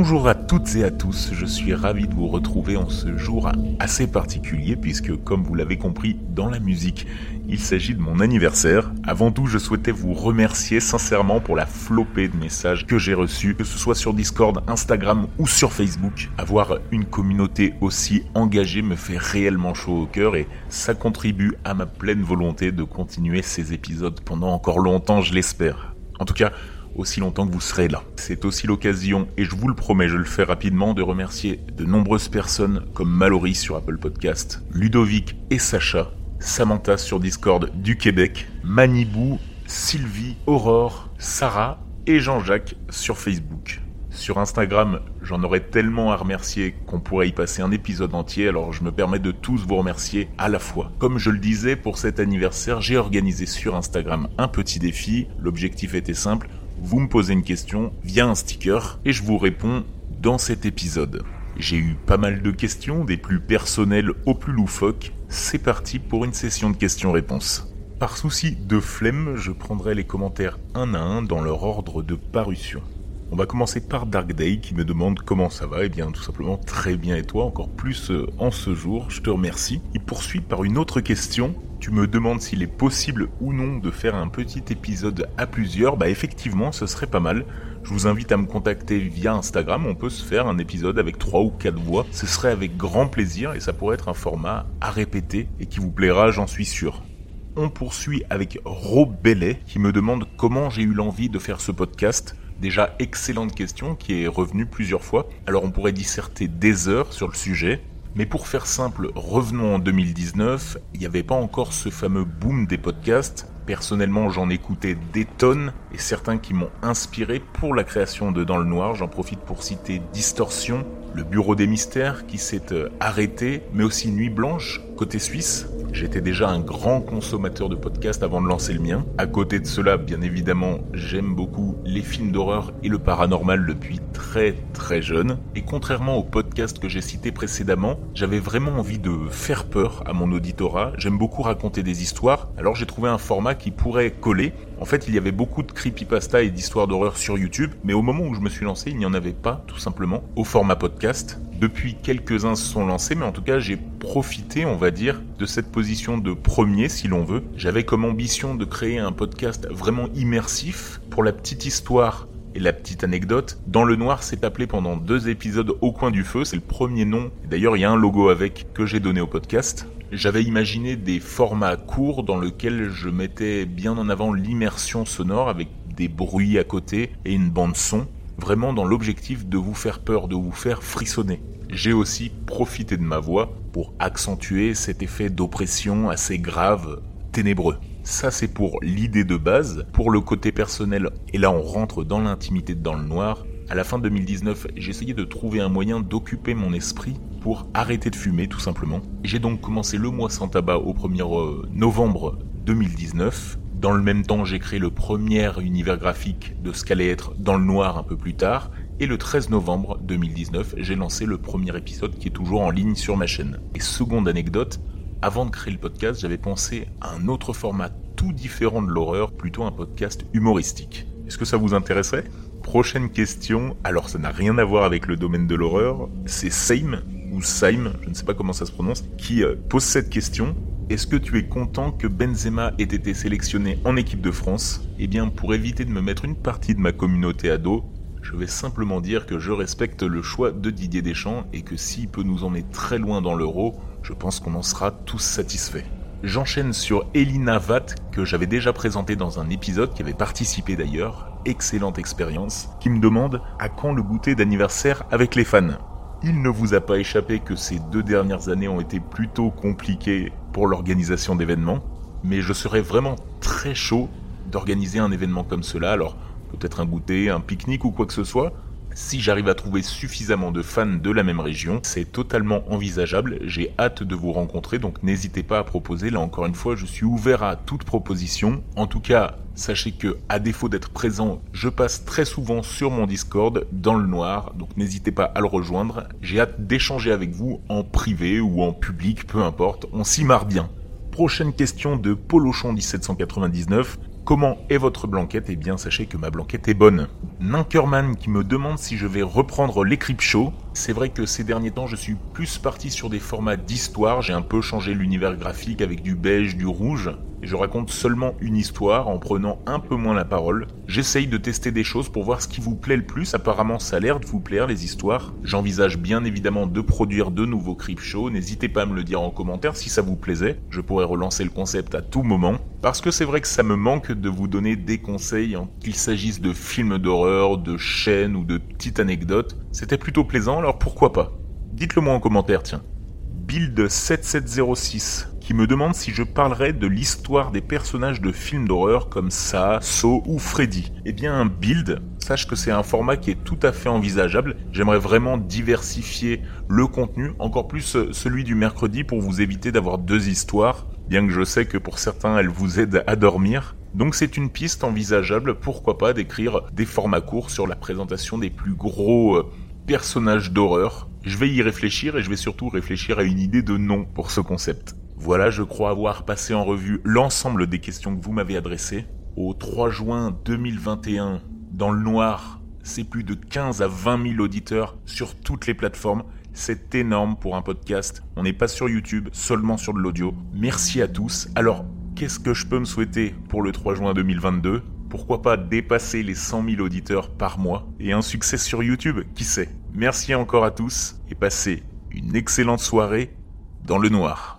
Bonjour à toutes et à tous, je suis ravi de vous retrouver en ce jour assez particulier puisque comme vous l'avez compris dans la musique, il s'agit de mon anniversaire. Avant tout, je souhaitais vous remercier sincèrement pour la flopée de messages que j'ai reçus, que ce soit sur Discord, Instagram ou sur Facebook. Avoir une communauté aussi engagée me fait réellement chaud au cœur et ça contribue à ma pleine volonté de continuer ces épisodes pendant encore longtemps, je l'espère. En tout cas, aussi longtemps que vous serez là. C'est aussi l'occasion, et je vous le promets, je le fais rapidement, de remercier de nombreuses personnes comme Mallory sur Apple Podcast, Ludovic et Sacha, Samantha sur Discord du Québec, Manibou, Sylvie, Aurore, Sarah et Jean-Jacques sur Facebook. Sur Instagram, j'en aurais tellement à remercier qu'on pourrait y passer un épisode entier, alors je me permets de tous vous remercier à la fois. Comme je le disais, pour cet anniversaire, j'ai organisé sur Instagram un petit défi. L'objectif était simple, vous me posez une question via un sticker et je vous réponds dans cet épisode. J'ai eu pas mal de questions, des plus personnelles aux plus loufoques. C'est parti pour une session de questions-réponses. Par souci de flemme, je prendrai les commentaires un à un dans leur ordre de parution. On va commencer par Dark Day qui me demande comment ça va. Eh bien, tout simplement très bien et toi, encore plus euh, en ce jour. Je te remercie. Il poursuit par une autre question. Tu me demandes s'il est possible ou non de faire un petit épisode à plusieurs. Bah effectivement, ce serait pas mal. Je vous invite à me contacter via Instagram. On peut se faire un épisode avec trois ou quatre voix. Ce serait avec grand plaisir et ça pourrait être un format à répéter et qui vous plaira, j'en suis sûr on poursuit avec Rob Bellet qui me demande comment j'ai eu l'envie de faire ce podcast. Déjà, excellente question qui est revenue plusieurs fois. Alors on pourrait disserter des heures sur le sujet. Mais pour faire simple, revenons en 2019, il n'y avait pas encore ce fameux boom des podcasts. Personnellement, j'en écoutais des tonnes et certains qui m'ont inspiré pour la création de Dans le Noir. J'en profite pour citer Distorsion, le Bureau des Mystères qui s'est euh, arrêté, mais aussi Nuit Blanche, côté suisse. J'étais déjà un grand consommateur de podcasts avant de lancer le mien. À côté de cela, bien évidemment, j'aime beaucoup les films d'horreur et le paranormal depuis très très jeune. Et contrairement aux podcasts que j'ai cités précédemment, j'avais vraiment envie de faire peur à mon auditorat. J'aime beaucoup raconter des histoires, alors j'ai trouvé un format qui pourrait coller. En fait, il y avait beaucoup de creepypasta et d'histoires d'horreur sur YouTube, mais au moment où je me suis lancé, il n'y en avait pas, tout simplement, au format podcast. Depuis, quelques-uns se sont lancés, mais en tout cas, j'ai profité, on va dire, de cette position de premier, si l'on veut. J'avais comme ambition de créer un podcast vraiment immersif. Pour la petite histoire, et la petite anecdote, Dans le Noir s'est appelé pendant deux épisodes Au coin du feu, c'est le premier nom. D'ailleurs, il y a un logo avec que j'ai donné au podcast. J'avais imaginé des formats courts dans lesquels je mettais bien en avant l'immersion sonore avec des bruits à côté et une bande son vraiment dans l'objectif de vous faire peur, de vous faire frissonner. J'ai aussi profité de ma voix pour accentuer cet effet d'oppression assez grave, ténébreux. Ça c'est pour l'idée de base. Pour le côté personnel, et là on rentre dans l'intimité dans le noir, à la fin 2019, j'ai essayé de trouver un moyen d'occuper mon esprit pour arrêter de fumer tout simplement. J'ai donc commencé le mois sans tabac au 1er euh, novembre 2019 dans le même temps, j'ai créé le premier univers graphique de ce qu'allait être Dans le Noir un peu plus tard. Et le 13 novembre 2019, j'ai lancé le premier épisode qui est toujours en ligne sur ma chaîne. Et seconde anecdote, avant de créer le podcast, j'avais pensé à un autre format tout différent de l'horreur, plutôt un podcast humoristique. Est-ce que ça vous intéresserait Prochaine question, alors ça n'a rien à voir avec le domaine de l'horreur, c'est Same, ou Saim, je ne sais pas comment ça se prononce, qui euh, pose cette question. Est-ce que tu es content que Benzema ait été sélectionné en équipe de France? Eh bien, pour éviter de me mettre une partie de ma communauté à dos, je vais simplement dire que je respecte le choix de Didier Deschamps et que s'il peut nous emmener très loin dans l'euro, je pense qu'on en sera tous satisfaits. J'enchaîne sur Elina Vatt, que j'avais déjà présenté dans un épisode, qui avait participé d'ailleurs, excellente expérience, qui me demande à quand le goûter d'anniversaire avec les fans. Il ne vous a pas échappé que ces deux dernières années ont été plutôt compliquées pour l'organisation d'événements, mais je serais vraiment très chaud d'organiser un événement comme cela, alors peut-être un goûter, un pique-nique ou quoi que ce soit, si j'arrive à trouver suffisamment de fans de la même région, c'est totalement envisageable. J'ai hâte de vous rencontrer, donc n'hésitez pas à proposer. Là encore une fois, je suis ouvert à toute proposition. En tout cas, sachez que à défaut d'être présent, je passe très souvent sur mon Discord dans le noir, donc n'hésitez pas à le rejoindre. J'ai hâte d'échanger avec vous en privé ou en public, peu importe. On s'y marre bien. Prochaine question de Polochon 1799. Comment est votre blanquette? Eh bien, sachez que ma blanquette est bonne. Ninkerman qui me demande si je vais reprendre les Show. C'est vrai que ces derniers temps, je suis plus parti sur des formats d'histoire. J'ai un peu changé l'univers graphique avec du beige, du rouge et je raconte seulement une histoire en prenant un peu moins la parole. J'essaye de tester des choses pour voir ce qui vous plaît le plus, apparemment ça a l'air de vous plaire les histoires. J'envisage bien évidemment de produire de nouveaux Crip Show, n'hésitez pas à me le dire en commentaire si ça vous plaisait, je pourrais relancer le concept à tout moment, parce que c'est vrai que ça me manque de vous donner des conseils, qu'il s'agisse de films d'horreur, de chaînes ou de petites anecdotes. C'était plutôt plaisant, alors pourquoi pas? Dites-le moi en commentaire, tiens. Build 7706 qui me demande si je parlerai de l'histoire des personnages de films d'horreur comme ça, Saw ou Freddy. Eh bien, build, sache que c'est un format qui est tout à fait envisageable. J'aimerais vraiment diversifier le contenu, encore plus euh, celui du mercredi pour vous éviter d'avoir deux histoires, bien que je sais que pour certains elles vous aident à dormir. Donc c'est une piste envisageable, pourquoi pas d'écrire des formats courts sur la présentation des plus gros euh, personnages d'horreur. Je vais y réfléchir et je vais surtout réfléchir à une idée de nom pour ce concept. Voilà, je crois avoir passé en revue l'ensemble des questions que vous m'avez adressées. Au 3 juin 2021, dans le noir, c'est plus de 15 à 20 000 auditeurs sur toutes les plateformes. C'est énorme pour un podcast. On n'est pas sur YouTube, seulement sur de l'audio. Merci à tous. Alors, qu'est-ce que je peux me souhaiter pour le 3 juin 2022 Pourquoi pas dépasser les 100 000 auditeurs par mois et un succès sur YouTube, qui sait? Merci encore à tous et passez une excellente soirée dans le noir.